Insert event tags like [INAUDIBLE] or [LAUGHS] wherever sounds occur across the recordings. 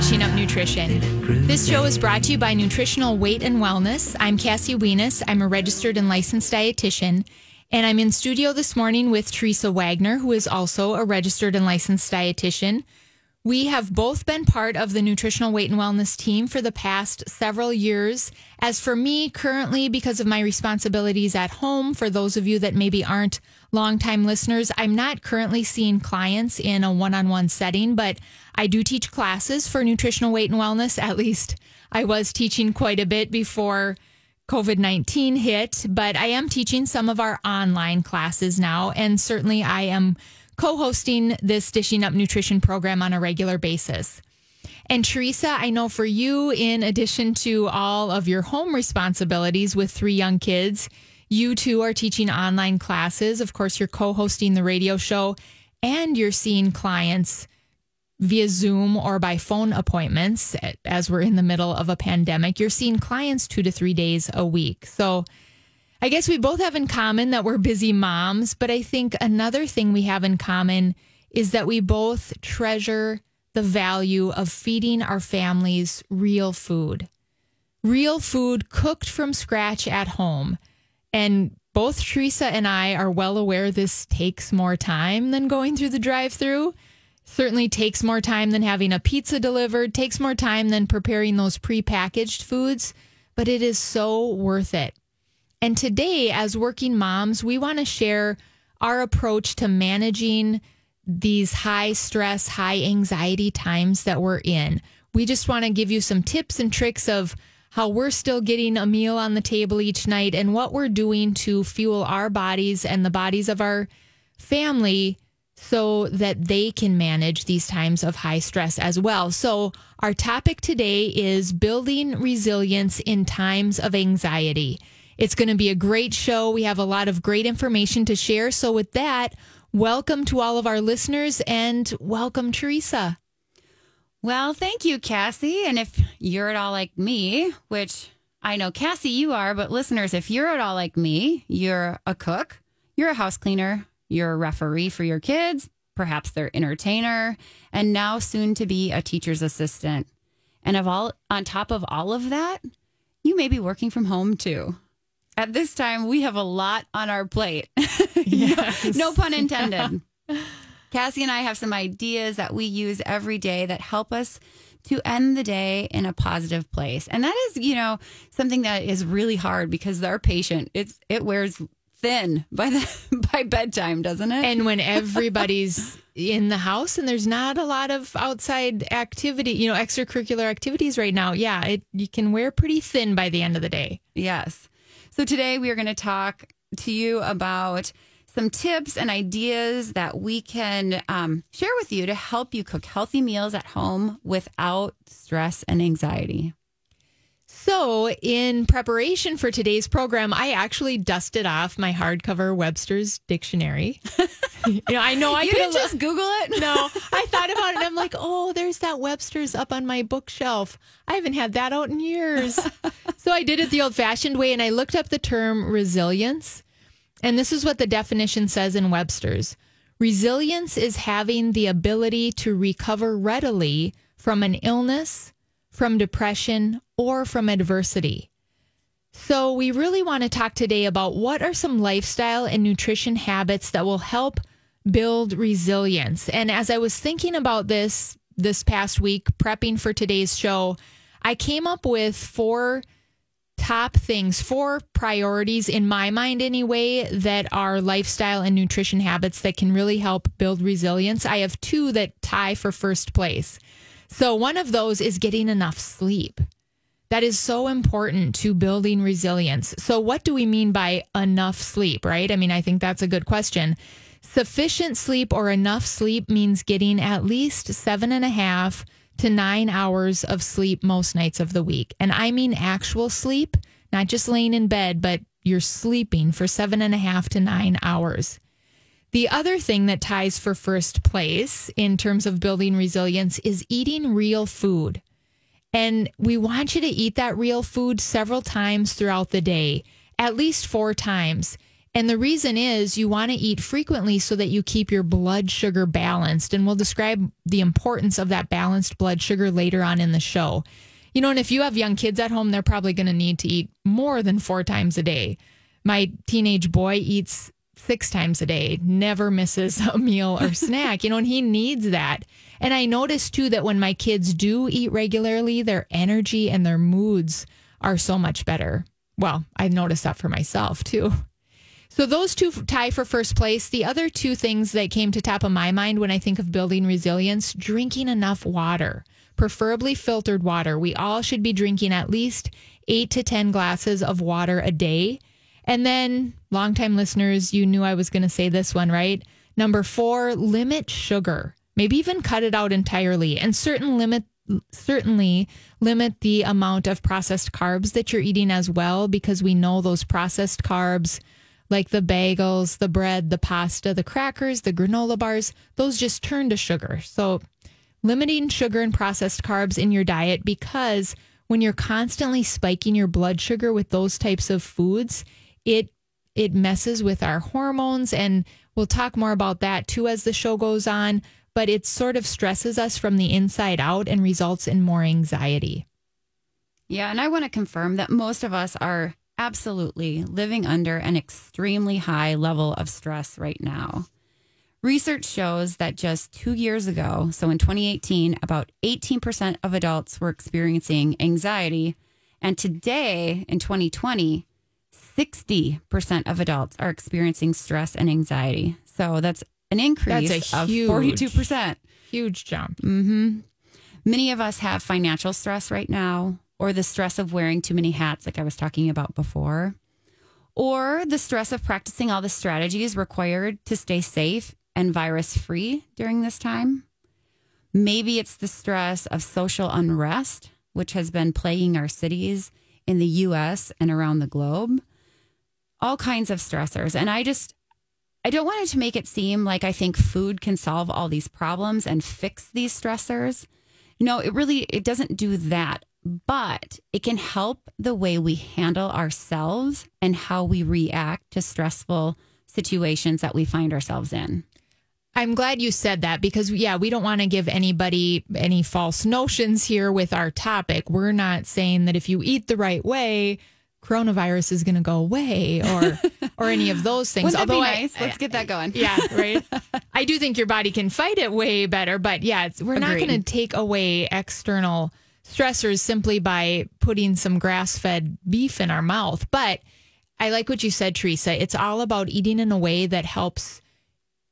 Dishing Up Nutrition. This show is brought to you by Nutritional Weight and Wellness. I'm Cassie Weness. I'm a registered and licensed dietitian. And I'm in studio this morning with Teresa Wagner, who is also a registered and licensed dietitian. We have both been part of the Nutritional Weight and Wellness team for the past several years. As for me, currently, because of my responsibilities at home, for those of you that maybe aren't longtime listeners, I'm not currently seeing clients in a one on one setting, but I do teach classes for nutritional weight and wellness. At least I was teaching quite a bit before COVID 19 hit, but I am teaching some of our online classes now. And certainly I am co hosting this Dishing Up Nutrition program on a regular basis. And Teresa, I know for you, in addition to all of your home responsibilities with three young kids, you too are teaching online classes. Of course, you're co hosting the radio show and you're seeing clients via Zoom or by phone appointments as we're in the middle of a pandemic. You're seeing clients two to three days a week. So I guess we both have in common that we're busy moms, but I think another thing we have in common is that we both treasure the value of feeding our families real food. Real food cooked from scratch at home. And both Teresa and I are well aware this takes more time than going through the drive through certainly takes more time than having a pizza delivered, takes more time than preparing those prepackaged foods, but it is so worth it. And today, as working moms, we want to share our approach to managing these high stress, high anxiety times that we're in. We just want to give you some tips and tricks of how we're still getting a meal on the table each night and what we're doing to fuel our bodies and the bodies of our family so that they can manage these times of high stress as well. So, our topic today is building resilience in times of anxiety. It's going to be a great show. We have a lot of great information to share. So, with that, welcome to all of our listeners and welcome, Teresa. Well, thank you, Cassie. And if you're at all like me, which I know, Cassie, you are, but listeners, if you're at all like me, you're a cook, you're a house cleaner, you're a referee for your kids, perhaps their entertainer, and now soon to be a teacher's assistant. And of all on top of all of that, you may be working from home too. At this time, we have a lot on our plate. [LAUGHS] Yes. no pun intended. Cassie and I have some ideas that we use every day that help us to end the day in a positive place. And that is, you know, something that is really hard because our patient, it's it wears thin by the [LAUGHS] by bedtime, doesn't it? And when [LAUGHS] everybody's in the house and there's not a lot of outside activity, you know, extracurricular activities right now, yeah, it you can wear pretty thin by the end of the day. Yes. So today we are going to talk to you about some tips and ideas that we can um, share with you to help you cook healthy meals at home without stress and anxiety. So, in preparation for today's program, I actually dusted off my hardcover Webster's dictionary. [LAUGHS] you know, I know I You could didn't just Google it? No, I thought about it and I'm like, [LAUGHS] oh, there's that Webster's up on my bookshelf. I haven't had that out in years. [LAUGHS] so I did it the old fashioned way and I looked up the term resilience. And this is what the definition says in Webster's resilience is having the ability to recover readily from an illness, from depression, or from adversity. So, we really want to talk today about what are some lifestyle and nutrition habits that will help build resilience. And as I was thinking about this this past week, prepping for today's show, I came up with four top things, four priorities in my mind anyway, that are lifestyle and nutrition habits that can really help build resilience. I have two that tie for first place. So, one of those is getting enough sleep. That is so important to building resilience. So, what do we mean by enough sleep, right? I mean, I think that's a good question. Sufficient sleep or enough sleep means getting at least seven and a half to nine hours of sleep most nights of the week. And I mean actual sleep, not just laying in bed, but you're sleeping for seven and a half to nine hours. The other thing that ties for first place in terms of building resilience is eating real food. And we want you to eat that real food several times throughout the day, at least four times. And the reason is you want to eat frequently so that you keep your blood sugar balanced. And we'll describe the importance of that balanced blood sugar later on in the show. You know, and if you have young kids at home, they're probably going to need to eat more than four times a day. My teenage boy eats six times a day, never misses a meal or [LAUGHS] snack, you know, and he needs that. And I notice too that when my kids do eat regularly, their energy and their moods are so much better. Well, I've noticed that for myself too. So those two tie for first place. The other two things that came to top of my mind when I think of building resilience, drinking enough water, preferably filtered water. We all should be drinking at least 8 to 10 glasses of water a day. And then, longtime listeners, you knew I was going to say this one, right? Number four, limit sugar. Maybe even cut it out entirely, and certain limit certainly limit the amount of processed carbs that you're eating as well, because we know those processed carbs, like the bagels, the bread, the pasta, the crackers, the granola bars, those just turn to sugar. So, limiting sugar and processed carbs in your diet because when you're constantly spiking your blood sugar with those types of foods, it it messes with our hormones and we'll talk more about that too as the show goes on but it sort of stresses us from the inside out and results in more anxiety. Yeah and i want to confirm that most of us are absolutely living under an extremely high level of stress right now. Research shows that just two years ago so in 2018 about 18% of adults were experiencing anxiety and today in 2020 60% of adults are experiencing stress and anxiety. So that's an increase that's a of huge, 42%. Huge jump. Mm-hmm. Many of us have financial stress right now, or the stress of wearing too many hats, like I was talking about before, or the stress of practicing all the strategies required to stay safe and virus free during this time. Maybe it's the stress of social unrest, which has been plaguing our cities in the US and around the globe all kinds of stressors. And I just, I don't want it to make it seem like I think food can solve all these problems and fix these stressors. No, it really it doesn't do that, but it can help the way we handle ourselves and how we react to stressful situations that we find ourselves in. I'm glad you said that because, yeah, we don't want to give anybody any false notions here with our topic. We're not saying that if you eat the right way, coronavirus is going to go away or or any of those [LAUGHS] things. Wouldn't Although that be nice? I, Let's get that going. Yeah, [LAUGHS] right. I do think your body can fight it way better, but yeah, we're Agreed. not going to take away external stressors simply by putting some grass-fed beef in our mouth. But I like what you said, Teresa. It's all about eating in a way that helps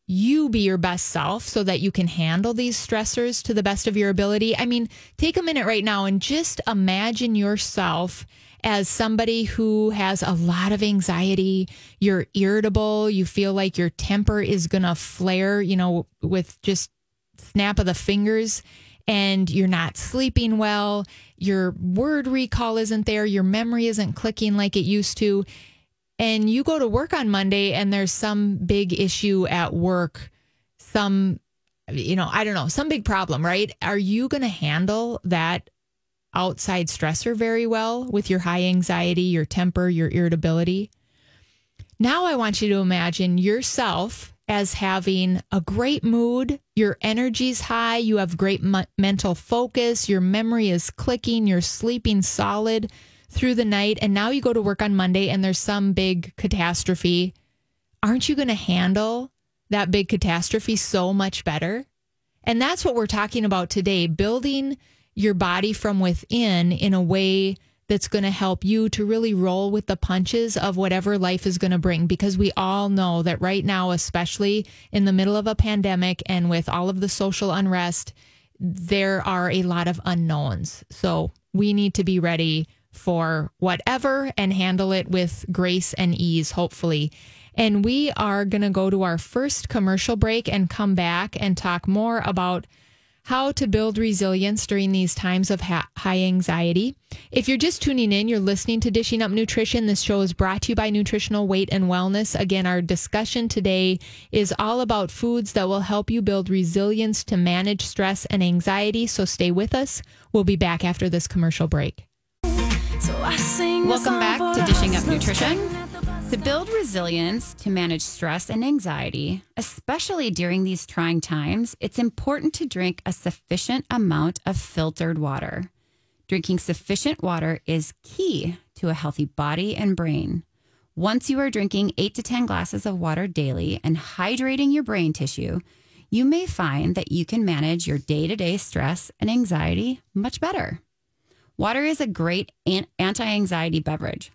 you be your best self so that you can handle these stressors to the best of your ability. I mean, take a minute right now and just imagine yourself as somebody who has a lot of anxiety, you're irritable, you feel like your temper is going to flare, you know, with just snap of the fingers and you're not sleeping well, your word recall isn't there, your memory isn't clicking like it used to, and you go to work on Monday and there's some big issue at work, some you know, I don't know, some big problem, right? Are you going to handle that outside stressor very well with your high anxiety, your temper, your irritability. Now I want you to imagine yourself as having a great mood, your energy's high, you have great m- mental focus, your memory is clicking, you're sleeping solid through the night, and now you go to work on Monday and there's some big catastrophe. Aren't you going to handle that big catastrophe so much better? And that's what we're talking about today building your body from within in a way that's going to help you to really roll with the punches of whatever life is going to bring. Because we all know that right now, especially in the middle of a pandemic and with all of the social unrest, there are a lot of unknowns. So we need to be ready for whatever and handle it with grace and ease, hopefully. And we are going to go to our first commercial break and come back and talk more about how to build resilience during these times of ha- high anxiety. If you're just tuning in, you're listening to Dishing Up Nutrition. This show is brought to you by Nutritional Weight and Wellness. Again, our discussion today is all about foods that will help you build resilience to manage stress and anxiety. So stay with us. We'll be back after this commercial break. So Welcome back to Dishing Up Nutrition. To build resilience to manage stress and anxiety, especially during these trying times, it's important to drink a sufficient amount of filtered water. Drinking sufficient water is key to a healthy body and brain. Once you are drinking 8 to 10 glasses of water daily and hydrating your brain tissue, you may find that you can manage your day to day stress and anxiety much better. Water is a great anti anxiety beverage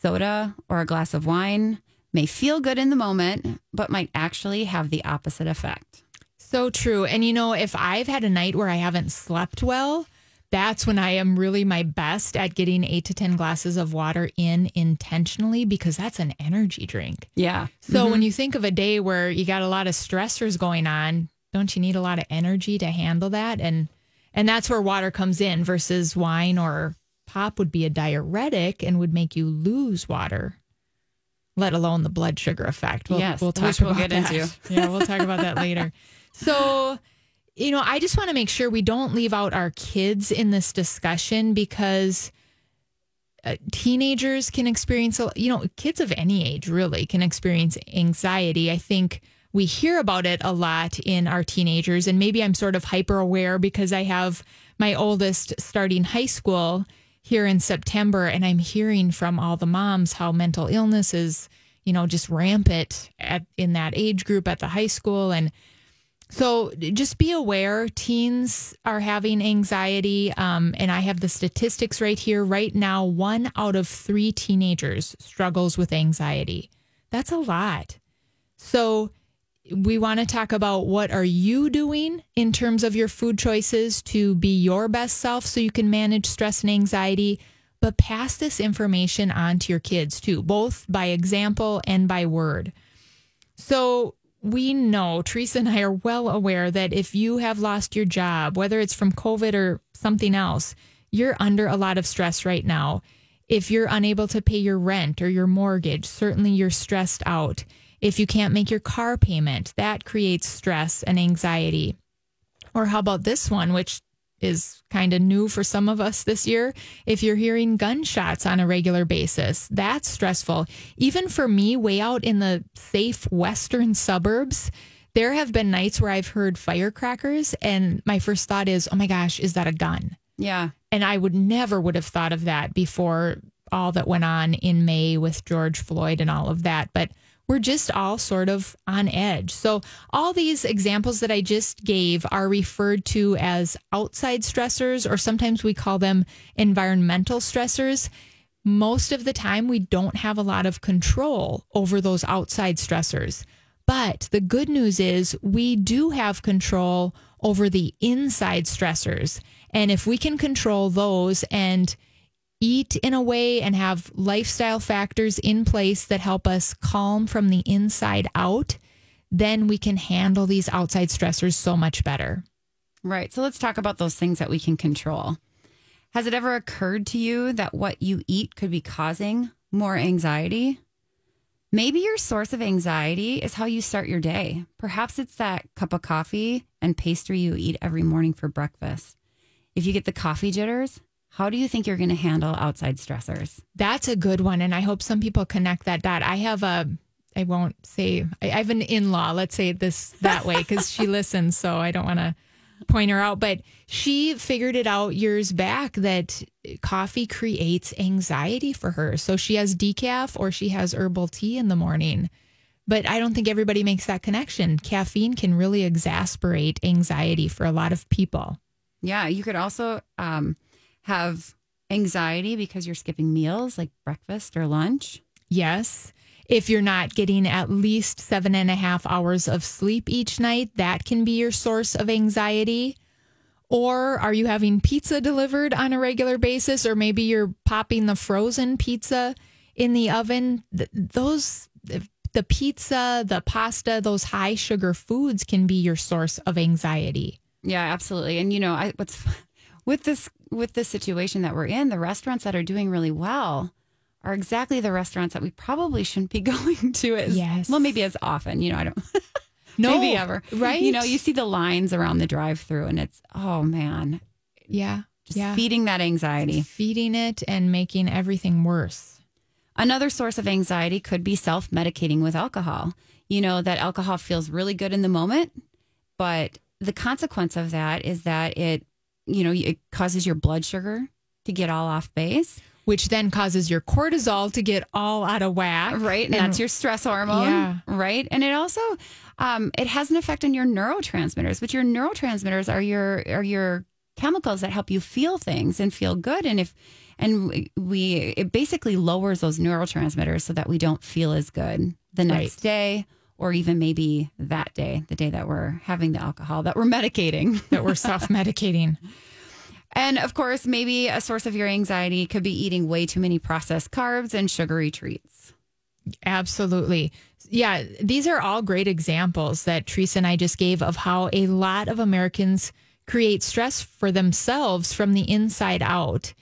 soda or a glass of wine may feel good in the moment, but might actually have the opposite effect. So true. And you know, if I've had a night where I haven't slept well, that's when I am really my best at getting eight to 10 glasses of water in intentionally because that's an energy drink. Yeah. So mm-hmm. when you think of a day where you got a lot of stressors going on, don't you need a lot of energy to handle that? And and that's where water comes in versus wine or pop would be a diuretic and would make you lose water, let alone the blood sugar effect. We'll, yes, we'll talk we'll get that. into. [LAUGHS] yeah, we'll talk about that later. So, you know, I just want to make sure we don't leave out our kids in this discussion because uh, teenagers can experience, you know, kids of any age really can experience anxiety. I think we hear about it a lot in our teenagers, and maybe I'm sort of hyper aware because I have my oldest starting high school here in September, and I'm hearing from all the moms how mental illness is, you know, just rampant at in that age group at the high school. And so just be aware teens are having anxiety. Um, and I have the statistics right here. Right now, one out of three teenagers struggles with anxiety. That's a lot. So we want to talk about what are you doing in terms of your food choices to be your best self so you can manage stress and anxiety. But pass this information on to your kids too both by example and by word. So we know teresa and i are well aware that if you have lost your job whether it's from covid or something else you're under a lot of stress right now. If you're unable to pay your rent or your mortgage certainly you're stressed out if you can't make your car payment, that creates stress and anxiety. Or how about this one, which is kind of new for some of us this year. If you're hearing gunshots on a regular basis, that's stressful. Even for me, way out in the safe western suburbs, there have been nights where I've heard firecrackers, and my first thought is, oh my gosh, is that a gun? Yeah. And I would never would have thought of that before all that went on in May with George Floyd and all of that. But we're just all sort of on edge. So, all these examples that I just gave are referred to as outside stressors, or sometimes we call them environmental stressors. Most of the time, we don't have a lot of control over those outside stressors. But the good news is we do have control over the inside stressors. And if we can control those and eat in a way and have lifestyle factors in place that help us calm from the inside out, then we can handle these outside stressors so much better. Right. So let's talk about those things that we can control. Has it ever occurred to you that what you eat could be causing more anxiety? Maybe your source of anxiety is how you start your day. Perhaps it's that cup of coffee and pastry you eat every morning for breakfast. If you get the coffee jitters, how do you think you're going to handle outside stressors? That's a good one. And I hope some people connect that dot. I have a, I won't say, I have an in law, let's say this that way, because she [LAUGHS] listens. So I don't want to point her out. But she figured it out years back that coffee creates anxiety for her. So she has decaf or she has herbal tea in the morning. But I don't think everybody makes that connection. Caffeine can really exasperate anxiety for a lot of people. Yeah. You could also, um, have anxiety because you're skipping meals like breakfast or lunch? Yes. If you're not getting at least seven and a half hours of sleep each night, that can be your source of anxiety. Or are you having pizza delivered on a regular basis? Or maybe you're popping the frozen pizza in the oven. Those the pizza, the pasta, those high sugar foods can be your source of anxiety. Yeah, absolutely. And you know, I what's with this with this situation that we're in, the restaurants that are doing really well are exactly the restaurants that we probably shouldn't be [LAUGHS] going to as Yes. well, maybe as often. You know, I don't [LAUGHS] No, maybe ever. right? You know, you see the lines around the drive through and it's oh man. Yeah. Just yeah. feeding that anxiety. Feeding it and making everything worse. Another source of anxiety could be self medicating with alcohol. You know, that alcohol feels really good in the moment, but the consequence of that is that it, you know, it causes your blood sugar to get all off base, Which then causes your cortisol to get all out of whack. right? And, that's your stress hormone, Yeah. right? And it also, um, it has an effect on your neurotransmitters, which your neurotransmitters are your are your chemicals that help you feel things and feel good. And if and we it basically lowers those neurotransmitters so that we don't feel as good the next Right. day or even maybe that day, the day that we're having the alcohol that we're medicating. [LAUGHS] that we're self medicating. And of course, maybe a source of your anxiety could be eating way too many processed carbs and sugary treats. Absolutely. Yeah, these are all great examples that Teresa and I just gave of how a lot of Americans create stress for themselves from the inside out.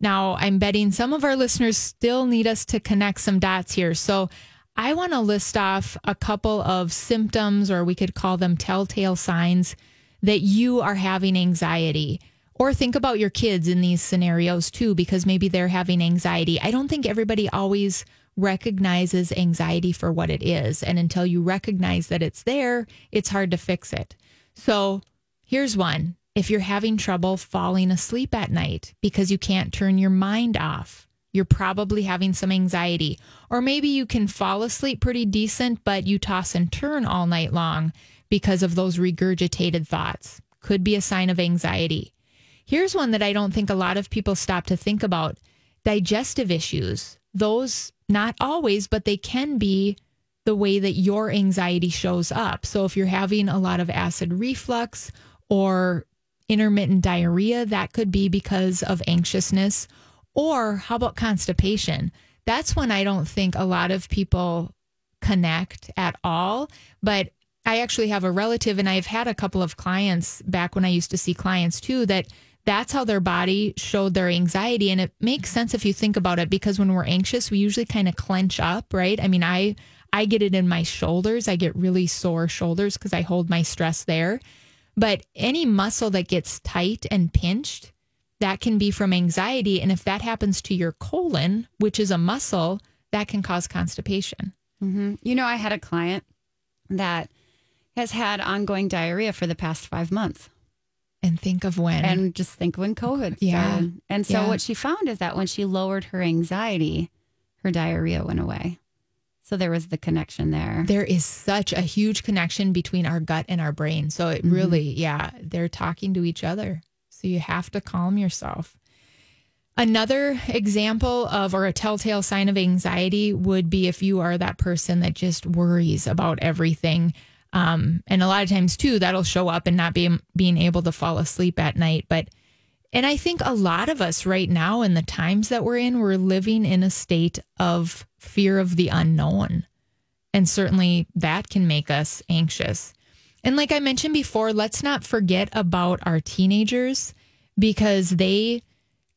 Now, I'm betting some of our listeners still need us to connect some dots here. So, I want to list off a couple of symptoms, or we could call them telltale signs that you are having anxiety. Or think about your kids in these scenarios too, because maybe they're having anxiety. I don't think everybody always recognizes anxiety for what it is. And until you recognize that it's there, it's hard to fix it. So here's one if you're having trouble falling asleep at night because you can't turn your mind off, you're probably having some anxiety. Or maybe you can fall asleep pretty decent, but you toss and turn all night long because of those regurgitated thoughts. Could be a sign of anxiety. Here's one that I don't think a lot of people stop to think about digestive issues. Those, not always, but they can be the way that your anxiety shows up. So if you're having a lot of acid reflux or intermittent diarrhea, that could be because of anxiousness. Or how about constipation? That's when I don't think a lot of people connect at all. But I actually have a relative, and I've had a couple of clients back when I used to see clients too, that that's how their body showed their anxiety. And it makes sense if you think about it, because when we're anxious, we usually kind of clench up, right? I mean, I, I get it in my shoulders. I get really sore shoulders because I hold my stress there. But any muscle that gets tight and pinched, that can be from anxiety. And if that happens to your colon, which is a muscle, that can cause constipation. Mm-hmm. You know, I had a client that has had ongoing diarrhea for the past five months. And think of when. And just think when COVID Yeah. started. And so Yeah. what she found is that when she lowered her anxiety, her diarrhea went away. So there was the connection there. there is such a huge connection between our gut and our brain. So it mm-hmm. really, yeah, they're talking to each other. So you have to calm yourself. Another example of or a telltale sign of anxiety would be if you are that person that just worries about everything. Um, and a lot of times too, that'll show up and not being being able to fall asleep at night. But and I think a lot of us right now in the times that we're in, we're living in a state of fear of the unknown. And certainly that can make us anxious. And like I mentioned before, let's not forget about our teenagers because they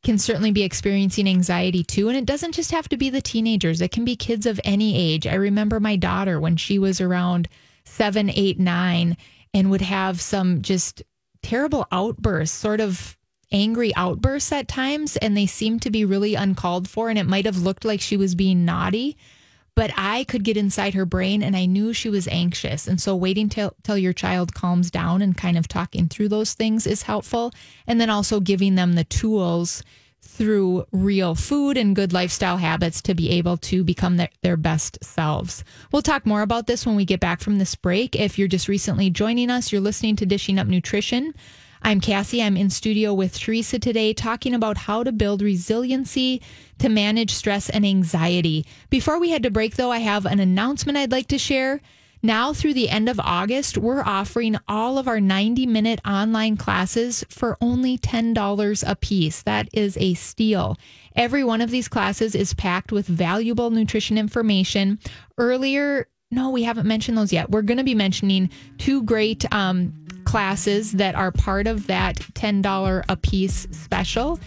can certainly be experiencing anxiety too. And it doesn't just have to be the teenagers, it can be kids of any age. I remember my daughter when she was around seven, eight, nine, and would have some just terrible outbursts, sort of angry outbursts at times. And they seemed to be really uncalled for. And it might have looked like she was being naughty but I could get inside her brain and I knew she was anxious. And so waiting till, till your child calms down and kind of talking through those things is helpful. And then also giving them the tools through real food and good lifestyle habits to be able to become their, their best selves. We'll talk more about this when we get back from this break. If you're just recently joining us, you're listening to Dishing Up Nutrition. I'm Cassie. I'm in studio with Teresa today talking about how to build resiliency to manage stress and anxiety. Before we head to break, though, I have an announcement I'd like to share. Now, through the end of August, we're offering all of our 90 minute online classes for only $10 a piece. That is a steal. Every one of these classes is packed with valuable nutrition information. Earlier, no, we haven't mentioned those yet. We're going to be mentioning two great um, classes that are part of that $10 a piece special.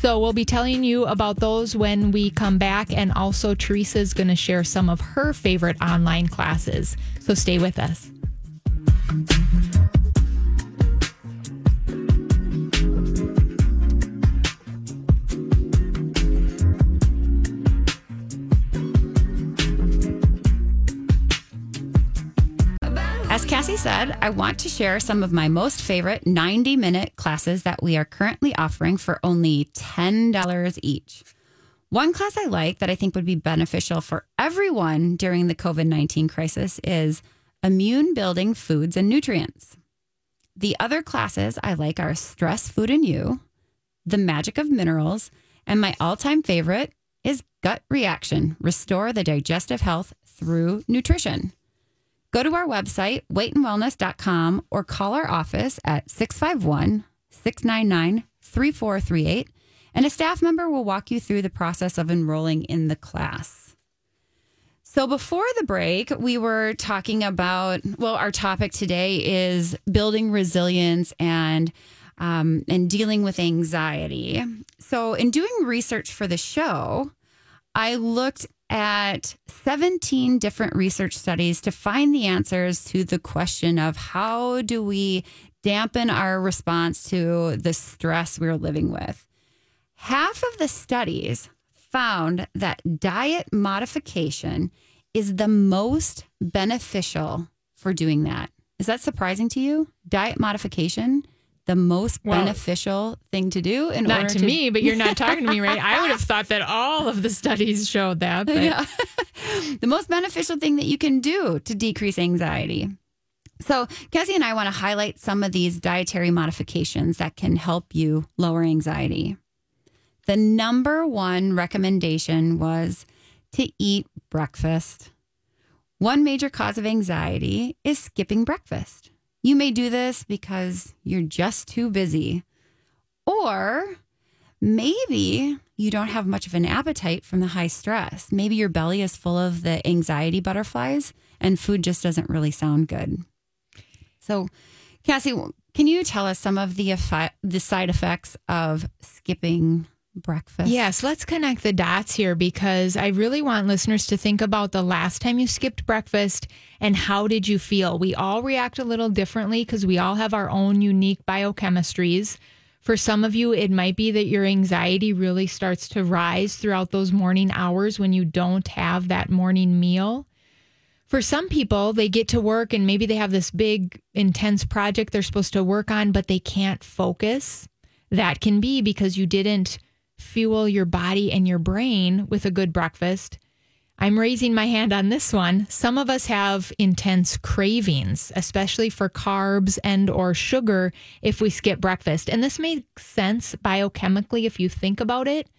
So we'll be telling you about those when we come back. And also, Teresa's going to share some of her favorite online classes. So stay with us. Cassie said, I want to share some of my most favorite 90 minute classes that we are currently offering for only $10 each. One class I like that I think would be beneficial for everyone during the COVID 19 crisis is Immune Building Foods and Nutrients. The other classes I like are Stress, Food, and You, The Magic of Minerals, and my all time favorite is Gut Reaction Restore the Digestive Health Through Nutrition. Go to our website, weightandwellness.com, or call our office at 651 699 3438, and a staff member will walk you through the process of enrolling in the class. So, before the break, we were talking about, well, our topic today is building resilience and um, and dealing with anxiety. So, in doing research for the show, I looked at 17 different research studies to find the answers to the question of how do we dampen our response to the stress we're living with. Half of the studies found that diet modification is the most beneficial for doing that. Is that surprising to you? Diet modification? The most well, beneficial thing to do in not order to, to me but you're not talking to me right i would have [LAUGHS] thought that all of the studies showed that but. yeah. [LAUGHS] the most beneficial thing that you can do to decrease anxiety so cassie and i want to highlight some of these dietary modifications that can help you lower anxiety the number one recommendation was to eat breakfast one major cause of anxiety is skipping breakfast you may do this because you're just too busy. Or maybe you don't have much of an appetite from the high stress. Maybe your belly is full of the anxiety butterflies and food just doesn't really sound good. So, Cassie, can you tell us some of the effect, the side effects of skipping breakfast. Yes, let's connect the dots here because I really want listeners to think about the last time you skipped breakfast and how did you feel? We all react a little differently because we all have our own unique biochemistries. For some of you, it might be that your anxiety really starts to rise throughout those morning hours when you don't have that morning meal. For some people, they get to work and maybe they have this big, intense project they're supposed to work on, but they can't focus. That can be because you didn't fuel your body and your brain with a good breakfast. I'm raising my hand on this one. Some of us have intense cravings, especially for carbs and or sugar if we skip breakfast. And this makes sense biochemically if you think about it.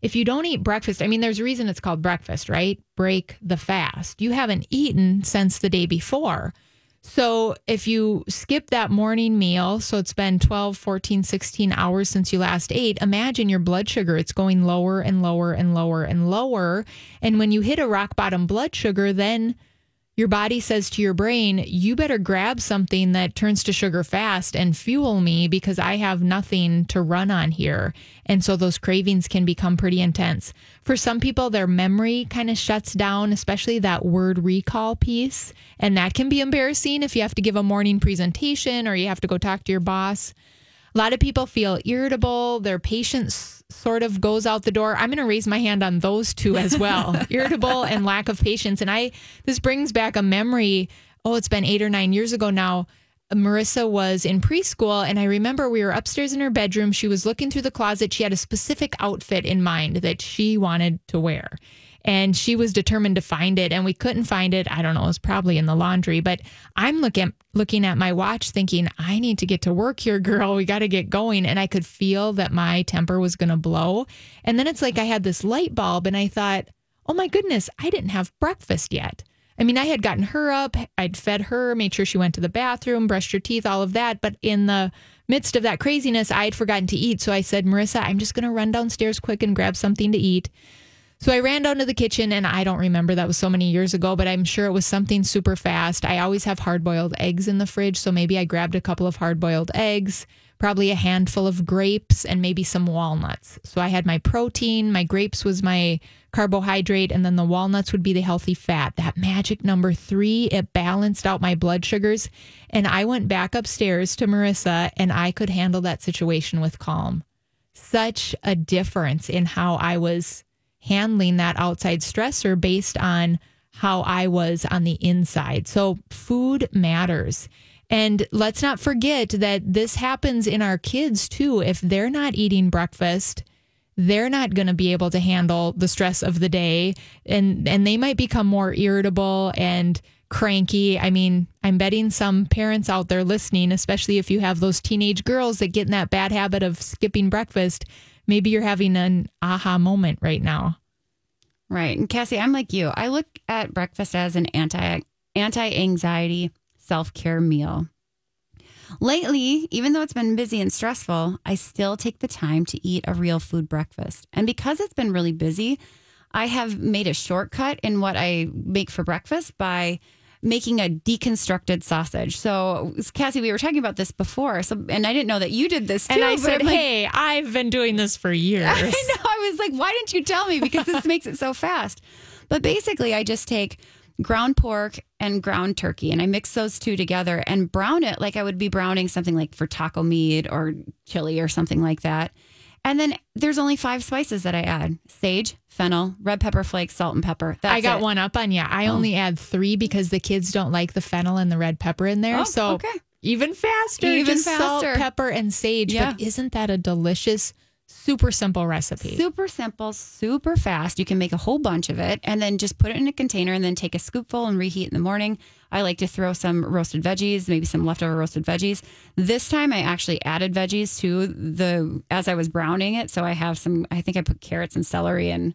If you don't eat breakfast, I mean there's a reason it's called breakfast, right? Break the fast. You haven't eaten since the day before. So if you skip that morning meal, so it's been 12, 14, 16 hours since you last ate, imagine your blood sugar. It's going lower and lower and lower and lower. And when you hit a rock bottom blood sugar, then your body says to your brain, you better grab something that turns to sugar fast and fuel me because I have nothing to run on here. And so those cravings can become pretty intense. For some people, their memory kind of shuts down, especially that word recall piece. And that can be embarrassing if you have to give a morning presentation or you have to go talk to your boss. A lot of people feel irritable, their patience sort of goes out the door. I'm going to raise my hand on those two as well [LAUGHS] irritable and lack of patience. And I, this brings back a memory. Oh, it's been eight or nine years ago now. Marissa was in preschool, and I remember we were upstairs in her bedroom. She was looking through the closet. She had a specific outfit in mind that she wanted to wear and she was determined to find it and we couldn't find it. I don't know, it was probably in the laundry, but I'm looking looking at my watch thinking, I need to get to work here, girl. We got to get going. And I could feel that my temper was going to blow. And then it's like I had this light bulb and I thought, oh my goodness, I didn't have breakfast yet. I mean, I had gotten her up, I'd fed her, made sure she went to the bathroom, brushed her teeth, all of that. But in the midst of that craziness, I had forgotten to eat. So I said, Marissa, I'm just going to run downstairs quick and grab something to eat. So I ran down to the kitchen and I don't remember that was so many years ago, but I'm sure it was something super fast. I always have hard boiled eggs in the fridge. So maybe I grabbed a couple of hard boiled eggs, probably a handful of grapes, and maybe some walnuts. So I had my protein, my grapes was my carbohydrate, and then the walnuts would be the healthy fat. That magic number three, it balanced out my blood sugars. And I went back upstairs to Marissa and I could handle that situation with calm. Such a difference in how I was handling that outside stressor based on how I was on the inside. So food matters. And let's not forget that this happens in our kids too. If they're not eating breakfast, they're not going to be able to handle the stress of the day and and they might become more irritable and cranky. I mean, I'm betting some parents out there listening, especially if you have those teenage girls that get in that bad habit of skipping breakfast, maybe you're having an aha moment right now. Right. And Cassie, I'm like you. I look at breakfast as an anti anti anxiety self care meal. Lately, even though it's been busy and stressful, I still take the time to eat a real food breakfast. And because it's been really busy, I have made a shortcut in what I make for breakfast by making a deconstructed sausage. So, Cassie, we were talking about this before. So, and I didn't know that you did this too. And I said, like- "Hey, I've been doing this for [LAUGHS] years." I know. I was like, why didn't you tell me? Because this makes it so fast. But basically, I just take ground pork and ground turkey and I mix those two together and brown it like I would be browning something like for taco meat or chili or something like that. And then there's only five spices that I add sage, fennel, red pepper flakes, salt, and pepper. That's I got it. one up on you. I oh. only add three because the kids don't like the fennel and the red pepper in there. Oh, so okay. even faster, Even just salt, faster. pepper, and sage. Yeah. But isn't that a delicious, super simple recipe? Super simple, super fast. You can make a whole bunch of it and then just put it in a container and then take a scoopful and reheat in the morning. I like to throw some roasted veggies, maybe some leftover roasted veggies. This time I actually added veggies to the as I was browning it. So I have some I think I put carrots and celery and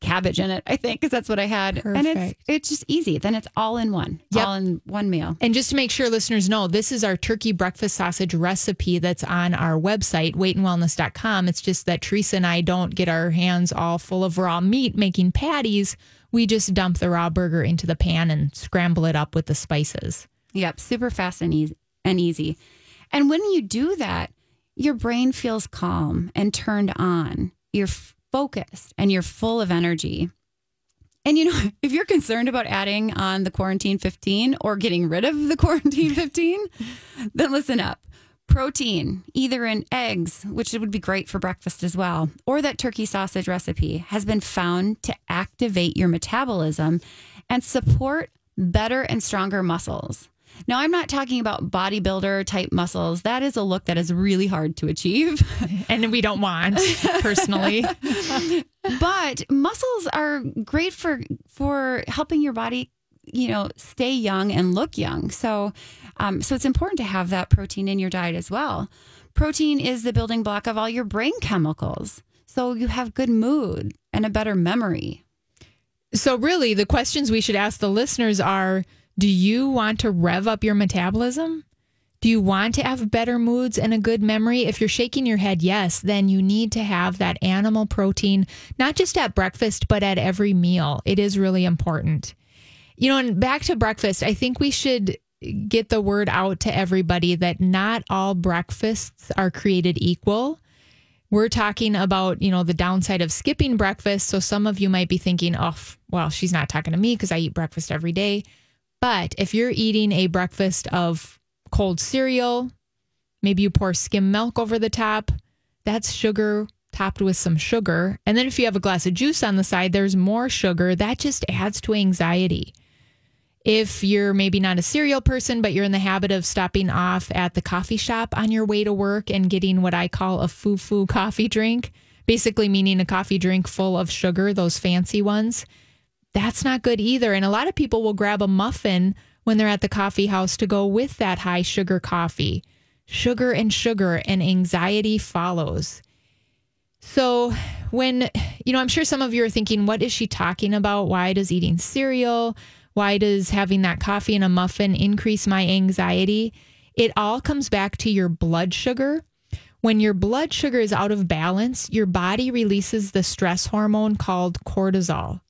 cabbage in it, I think, because that's what I had. And it's it's just easy. Then it's all in one. Yep. All in one meal. And just to make sure listeners know, this is our turkey breakfast sausage recipe that's on our website, weightandwellness.com. It's just that Teresa and I don't get our hands all full of raw meat making patties. We just dump the raw burger into the pan and scramble it up with the spices. Yep, super fast and easy and easy. And when you do that, your brain feels calm and turned on. You're focused and you're full of energy. And you know, [LAUGHS] if you're concerned about adding on the quarantine 15 or getting rid of the [LAUGHS] quarantine 15, then listen up. Protein, either in eggs, which would be great for breakfast as well, or that turkey sausage recipe, has been found to activate your metabolism and support better and stronger muscles. Now, I'm not talking about bodybuilder type muscles. That is a look that is really hard to achieve. [LAUGHS] And we don't want, personally. [LAUGHS] but muscles are great for for helping your body you know stay young and look young so um, so it's important to have that protein in your diet as well protein is the building block of all your brain chemicals so you have good mood and a better memory So, really, the questions we should ask the listeners are Do you want to rev up your metabolism? Do you want to have better moods and a good memory? If you're shaking your head yes, then you need to have that animal protein, not just at breakfast, but at every meal. It is really important. You know, and back to breakfast, I think we should get the word out to everybody that not all breakfasts are created equal. We're talking about, you know, the downside of skipping breakfast. So some of you might be thinking, oh, well, she's not talking to me because I eat breakfast every day. But if you're eating a breakfast of cold cereal, maybe you pour skim milk over the top, that's sugar topped with some sugar. And then if you have a glass of juice on the side, there's more sugar. That just adds to anxiety. If you're maybe not a cereal person, but you're in the habit of stopping off at the coffee shop on your way to work and getting what I call a foo foo coffee drink, basically meaning a coffee drink full of sugar, those fancy ones, that's not good either. And a lot of people will grab a muffin when they're at the coffee house to go with that high sugar coffee. Sugar and sugar, and anxiety follows. So, when, you know, I'm sure some of you are thinking, what is she talking about? Why does eating cereal? Why does having that coffee and a muffin increase my anxiety? It all comes back to your blood sugar. When your blood sugar is out of balance, your body releases the stress hormone called cortisol.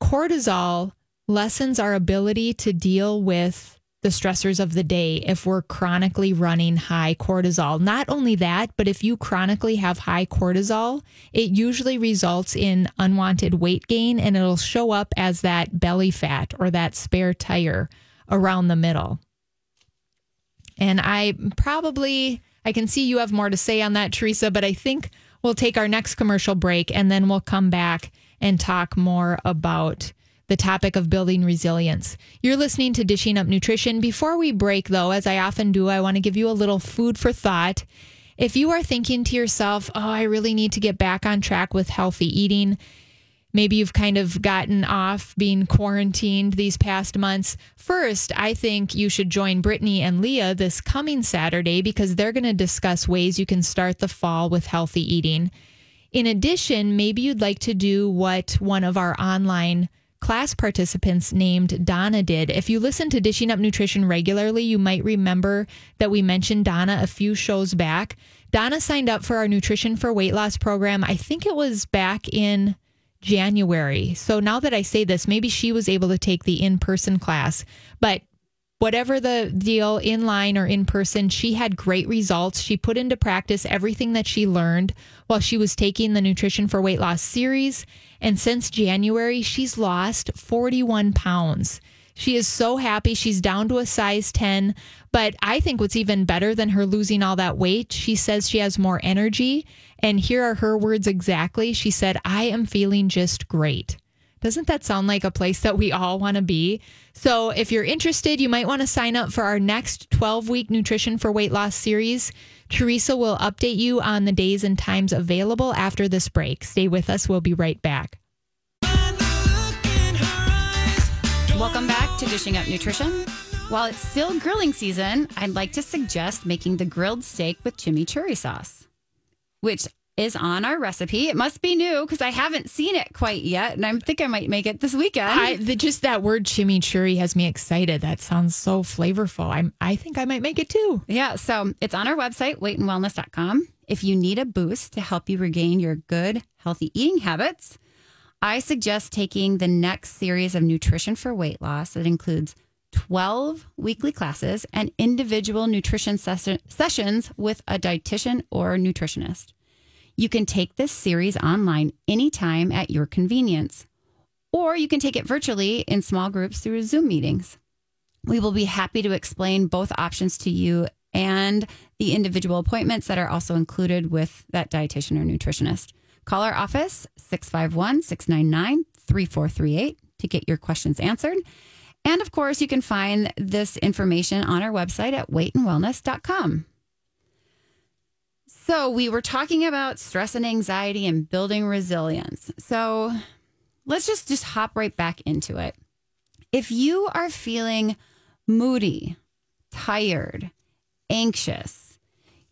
Cortisol lessens our ability to deal with the stressors of the day if we're chronically running high cortisol. Not only that, but if you chronically have high cortisol, it usually results in unwanted weight gain and it'll show up as that belly fat or that spare tire around the middle. And I probably I can see you have more to say on that Teresa, but I think we'll take our next commercial break and then we'll come back and talk more about the topic of building resilience. You're listening to Dishing Up Nutrition. Before we break, though, as I often do, I want to give you a little food for thought. If you are thinking to yourself, oh, I really need to get back on track with healthy eating, maybe you've kind of gotten off being quarantined these past months. First, I think you should join Brittany and Leah this coming Saturday because they're going to discuss ways you can start the fall with healthy eating. In addition, maybe you'd like to do what one of our online class participants named Donna did. If you listen to Dishing Up Nutrition regularly, you might remember that we mentioned Donna a few shows back. Donna signed up for our Nutrition for Weight Loss program. I think it was back in January. So now that I say this, maybe she was able to take the in person class. But whatever the deal, in line or in person, she had great results. She put into practice everything that she learned while she was taking the Nutrition for Weight Loss series. And since January, she's lost 41 pounds. She is so happy. She's down to a size 10. But I think what's even better than her losing all that weight, she says she has more energy. And here are her words exactly. She said, I am feeling just great. Doesn't that sound like a place that we all want to be? So, if you're interested, you might want to sign up for our next 12 week Nutrition for Weight Loss series. Teresa will update you on the days and times available after this break. Stay with us. We'll be right back. Welcome back to Dishing Up Nutrition. While it's still grilling season, I'd like to suggest making the grilled steak with chimichurri sauce, which is on our recipe. It must be new because I haven't seen it quite yet, and I think I might make it this weekend. I, the, just that word chimichurri has me excited. That sounds so flavorful. I'm, I think I might make it too. Yeah, so it's on our website, weightandwellness.com. If you need a boost to help you regain your good, healthy eating habits, I suggest taking the next series of Nutrition for Weight Loss that includes 12 weekly classes and individual nutrition ses- sessions with a dietitian or nutritionist. You can take this series online anytime at your convenience, or you can take it virtually in small groups through Zoom meetings. We will be happy to explain both options to you and the individual appointments that are also included with that dietitian or nutritionist. Call our office 651 699 3438 to get your questions answered. And of course, you can find this information on our website at weightandwellness.com. So, we were talking about stress and anxiety and building resilience. So, let's just just hop right back into it. If you are feeling moody, tired, anxious,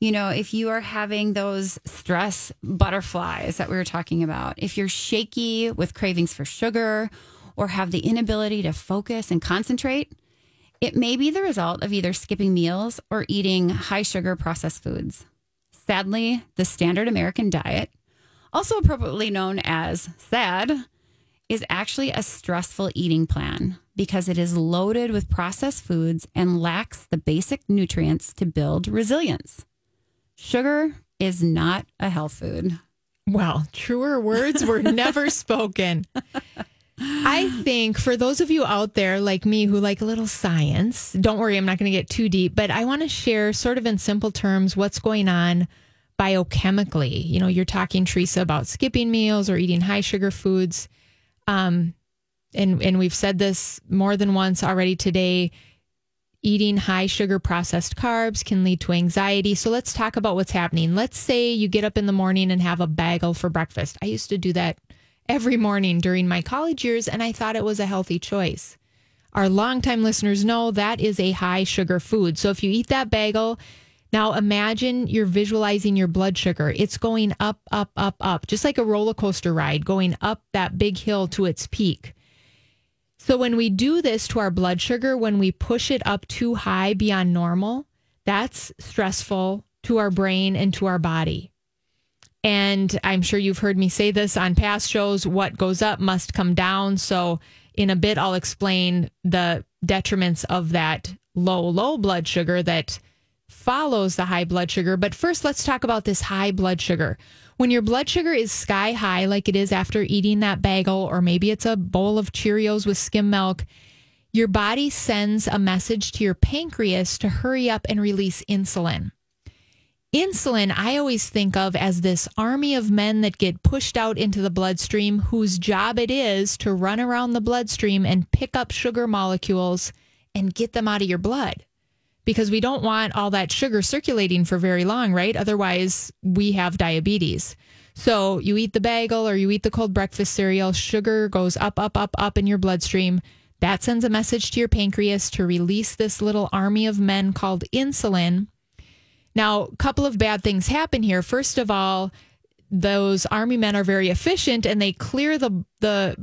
you know, if you are having those stress butterflies that we were talking about, if you're shaky with cravings for sugar or have the inability to focus and concentrate, it may be the result of either skipping meals or eating high sugar processed foods. Sadly, the standard American diet, also appropriately known as SAD, is actually a stressful eating plan because it is loaded with processed foods and lacks the basic nutrients to build resilience. Sugar is not a health food. Well, truer words were [LAUGHS] never spoken. I think for those of you out there like me who like a little science, don't worry, I'm not going to get too deep, but I want to share sort of in simple terms what's going on biochemically. You know, you're talking Teresa about skipping meals or eating high sugar foods. Um, and and we've said this more than once already today. Eating high sugar processed carbs can lead to anxiety. So let's talk about what's happening. Let's say you get up in the morning and have a bagel for breakfast. I used to do that every morning during my college years, and I thought it was a healthy choice. Our longtime listeners know that is a high sugar food. So if you eat that bagel, now imagine you're visualizing your blood sugar. It's going up, up, up, up, just like a roller coaster ride, going up that big hill to its peak. So when we do this to our blood sugar, when we push it up too high beyond normal, that's stressful to our brain and to our body. And I'm sure you've heard me say this on past shows what goes up must come down. So, in a bit, I'll explain the detriments of that low, low blood sugar that follows the high blood sugar. But first, let's talk about this high blood sugar. When your blood sugar is sky high, like it is after eating that bagel, or maybe it's a bowl of Cheerios with skim milk, your body sends a message to your pancreas to hurry up and release insulin. Insulin, I always think of as this army of men that get pushed out into the bloodstream, whose job it is to run around the bloodstream and pick up sugar molecules and get them out of your blood. Because we don't want all that sugar circulating for very long, right? Otherwise, we have diabetes. So you eat the bagel or you eat the cold breakfast cereal, sugar goes up, up, up, up in your bloodstream. That sends a message to your pancreas to release this little army of men called insulin now, a couple of bad things happen here. First of all, those army men are very efficient and they clear the the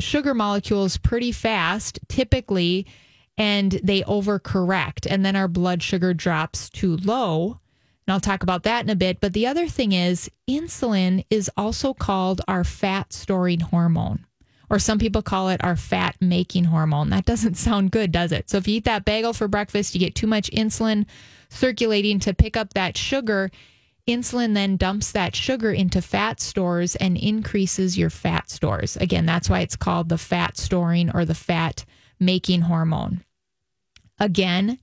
sugar molecules pretty fast, typically, and they overcorrect, and then our blood sugar drops too low. And I'll talk about that in a bit. But the other thing is, insulin is also called our fat storing hormone, or some people call it our fat making hormone. That doesn't [LAUGHS] sound good, does it? So if you eat that bagel for breakfast, you get too much insulin circulating to pick up that sugar. Insulin then dumps that sugar into fat stores and increases your fat stores. Again, that's why it's called the fat storing or the fat making hormone. Again,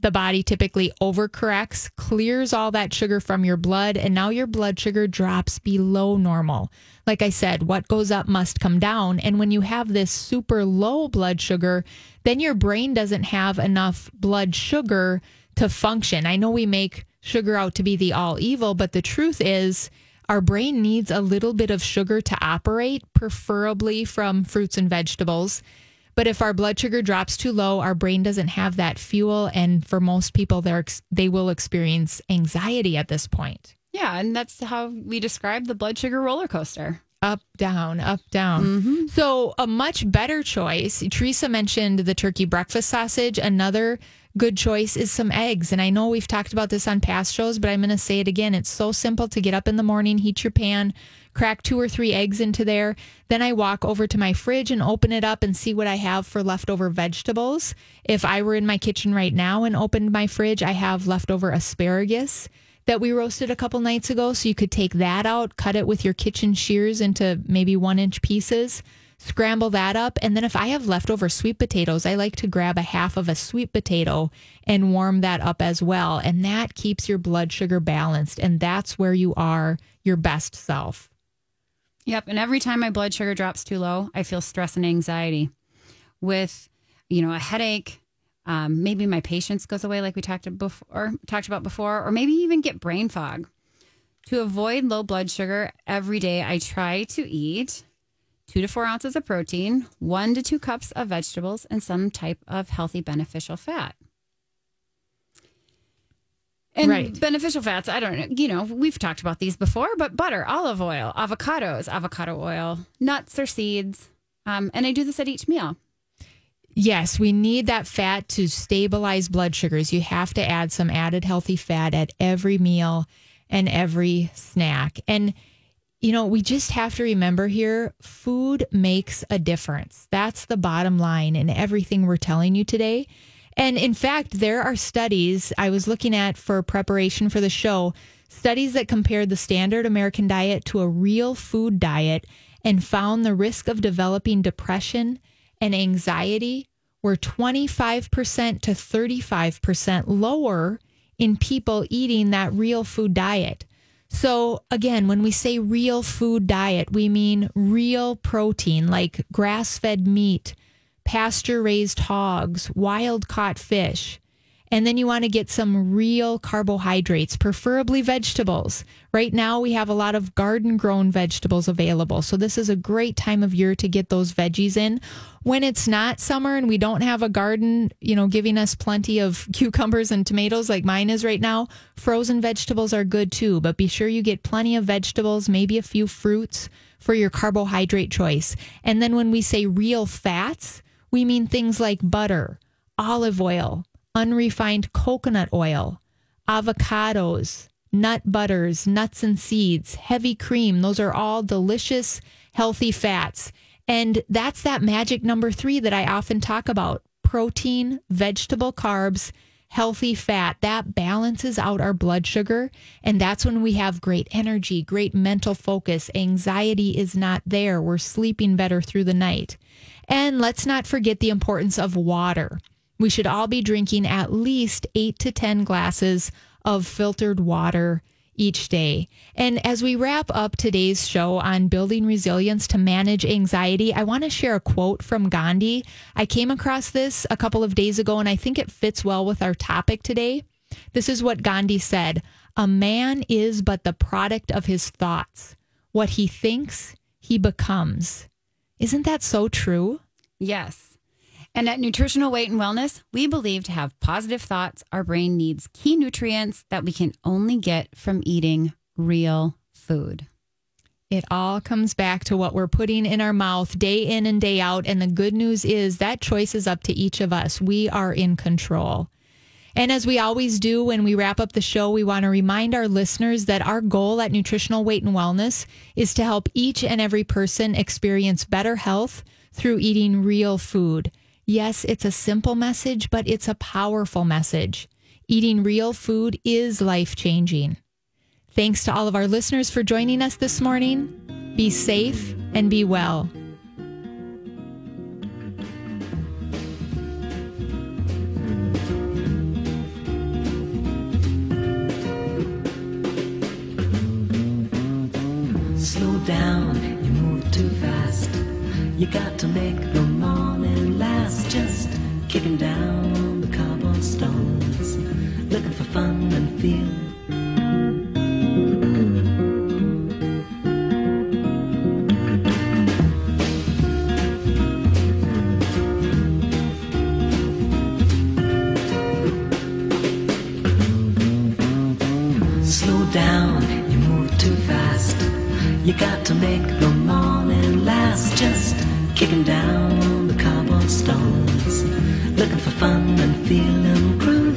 the body typically overcorrects, clears all that sugar from your blood, and now your blood sugar drops below normal. Like I said, what goes up must come down. And when you have this super low blood sugar, then your brain doesn't have enough blood sugar to function. I know we make sugar out to be the all evil, but the truth is our brain needs a little bit of sugar to operate, preferably from fruits and vegetables. But if our blood sugar drops too low, our brain doesn't have that fuel. And for most people, they're, they will experience anxiety at this point. Yeah. And that's how we describe the blood sugar roller coaster up, down, up, down. Mm-hmm. So, a much better choice. Teresa mentioned the turkey breakfast sausage. Another good choice is some eggs. And I know we've talked about this on past shows, but I'm going to say it again. It's so simple to get up in the morning, heat your pan, crack two or three eggs into there. Then I walk over to my fridge and open it up and see what I have for leftover vegetables. If I were in my kitchen right now and opened my fridge, I have leftover asparagus that we roasted a couple nights ago. So you could take that out, cut it with your kitchen shears into maybe one inch pieces scramble that up. And then if I have leftover sweet potatoes, I like to grab a half of a sweet potato and warm that up as well. And that keeps your blood sugar balanced. And that's where you are your best self. Yep. And every time my blood sugar drops too low, I feel stress and anxiety with, you know, a headache. Um, maybe my patience goes away, like we talked before, talked about before, or maybe even get brain fog. To avoid low blood sugar every day, I try to eat two to four ounces of protein, one to two cups of vegetables, and some type of healthy beneficial fat. And right. beneficial fats, I don't know, you know, we've talked about these before, but butter, olive oil, avocados, avocado oil, nuts or seeds. Um, and I do this at each meal. Yes, we need that fat to stabilize blood sugars. You have to add some added healthy fat at every meal and every snack. And you know, we just have to remember here food makes a difference. That's the bottom line in everything we're telling you today. And in fact, there are studies I was looking at for preparation for the show, studies that compared the standard American diet to a real food diet and found the risk of developing depression and anxiety were 25% to 35% lower in people eating that real food diet. So, again, when we say real food diet, we mean real protein like grass fed meat, pasture raised hogs, wild caught fish. And then you want to get some real carbohydrates, preferably vegetables. Right now, we have a lot of garden grown vegetables available. So, this is a great time of year to get those veggies in. When it's not summer and we don't have a garden, you know, giving us plenty of [LAUGHS] cucumbers and tomatoes like mine is right now, frozen vegetables are good too. But be sure you get plenty of vegetables, maybe a few fruits for your carbohydrate choice. And then when we say real fats, we mean things like butter, olive oil, unrefined coconut oil, avocados, nut butters, nuts and seeds, heavy cream. Those are all delicious, healthy fats. And that's that magic number three that I often talk about protein, vegetable carbs, healthy fat. That balances out our blood sugar. And that's when we have great energy, great mental focus. Anxiety is not there. We're sleeping better through the night. And let's not forget the importance of water. We should all be drinking at least eight to 10 glasses of filtered water each day. And as we wrap up today's show on building resilience to manage anxiety, I want to share a quote from Gandhi. I came across this a couple of days ago, and I think it fits well with our topic today. This is what Gandhi said A man is but the product of his thoughts. What he thinks, he becomes. Isn't that so true? Yes. And at Nutritional Weight and Wellness, we believe to have positive thoughts, our brain needs key nutrients that we can only get from eating real food. It all comes back to what we're putting in our mouth day in and day out. And the good news is that choice is up to each of us. We are in control. And as we always do when we wrap up the show, we want to remind our listeners that our goal at Nutritional Weight and Wellness is to help each and every person experience better health through eating real food. Yes, it's a simple message, but it's a powerful message. Eating real food is life changing. Thanks to all of our listeners for joining us this morning. Be safe and be well. You got to make the morning last. Just kicking down the cobblestones, looking for fun and feel. Slow down, you move too fast. You got to make the morning last. Just kicking down the cobblestones, looking for fun and feeling groovy.